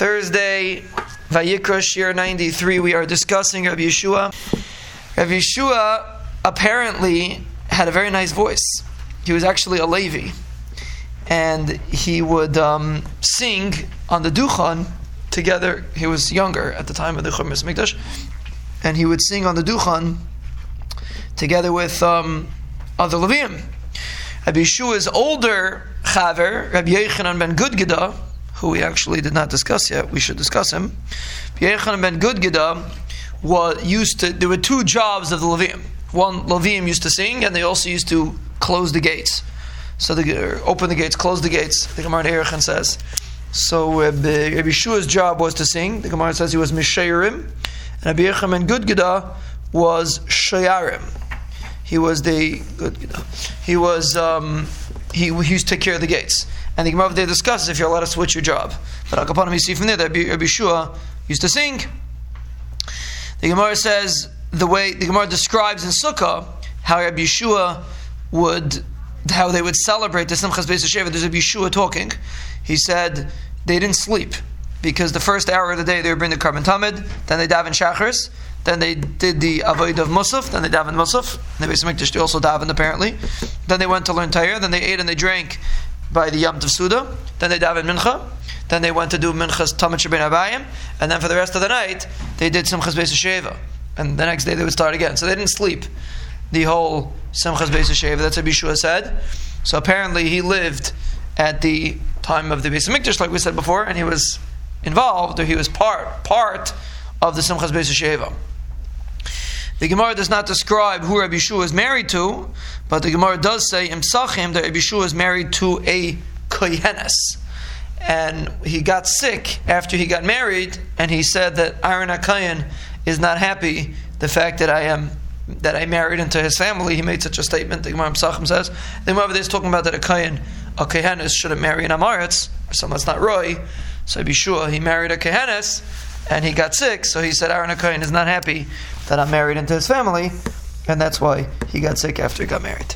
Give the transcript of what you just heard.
Thursday, Vayikra Shir 93, we are discussing Rabbi Yeshua. Rabbi Yeshua apparently had a very nice voice. He was actually a Levi. And he would um, sing on the Duchan together. He was younger at the time of the Churban Mikdash. And he would sing on the Duchan together with um, other Leviim. Rabbi Yeshua's older Chaver, Rabbi Yochanan ben Gudgada, who we actually did not discuss yet. We should discuss him. Yechon ben Gudgada was used to. There were two jobs of the Leviim. One Leviim used to sing, and they also used to close the gates. So they open the gates, close the gates. The Gemara in Erchin says. So uh, Rabbi Yeshua's job was to sing. The Gemara says he was Mishayrim, and Rabbi Yechon ben Gudgada was Shayarim. He was the good. He was um, he, he used to take care of the gates. And the Gemara there discusses if you're allowed to switch your job. But Akapanim, you see from there that Rabbi Shua used to sing. The Gemara says the way the Gemara describes in Sukkah how Rabbi Yeshua would how they would celebrate the Simchas Beis Sheva. There's Rabbi Yeshua talking. He said they didn't sleep because the first hour of the day they would bring the korban tamid, then they daven shachars, then they did the avoid of Musaf, then they davened Musaf. Hamikdash they also davened apparently. Then they went to learn Torah. Then they ate and they drank by the Yom Tov Seudah. Then they davened Mincha. Then they went to do Mincha's Tamid Shabbat Abayim. And then for the rest of the night, they did Simchas Beis Sheva. And the next day they would start again. So they didn't sleep the whole Simchas Beis Sheva. That's what Bishua said. So apparently he lived at the time of the Beis Hamikdash, like we said before, and he was involved, or he was part part of the Simchas Beis Sheva. The Gemara does not describe who Rabbi Shua is married to, but the Gemara does say in Psachim that Rabbi Shua is married to a kohenes. And he got sick after he got married, and he said that Aaron HaKohen is not happy the fact that I am that I married into his family. He made such a statement. The Gemara Psachim says. The Gemara is talking about that a a kohenes shouldn't marry an Amaretz, or someone that's not Roy. So Rabbi Shua, he married a kohenes, and he got sick, so he said Aaron HaKohen is not happy that I'm married into his family, and that's why he got sick after he got married.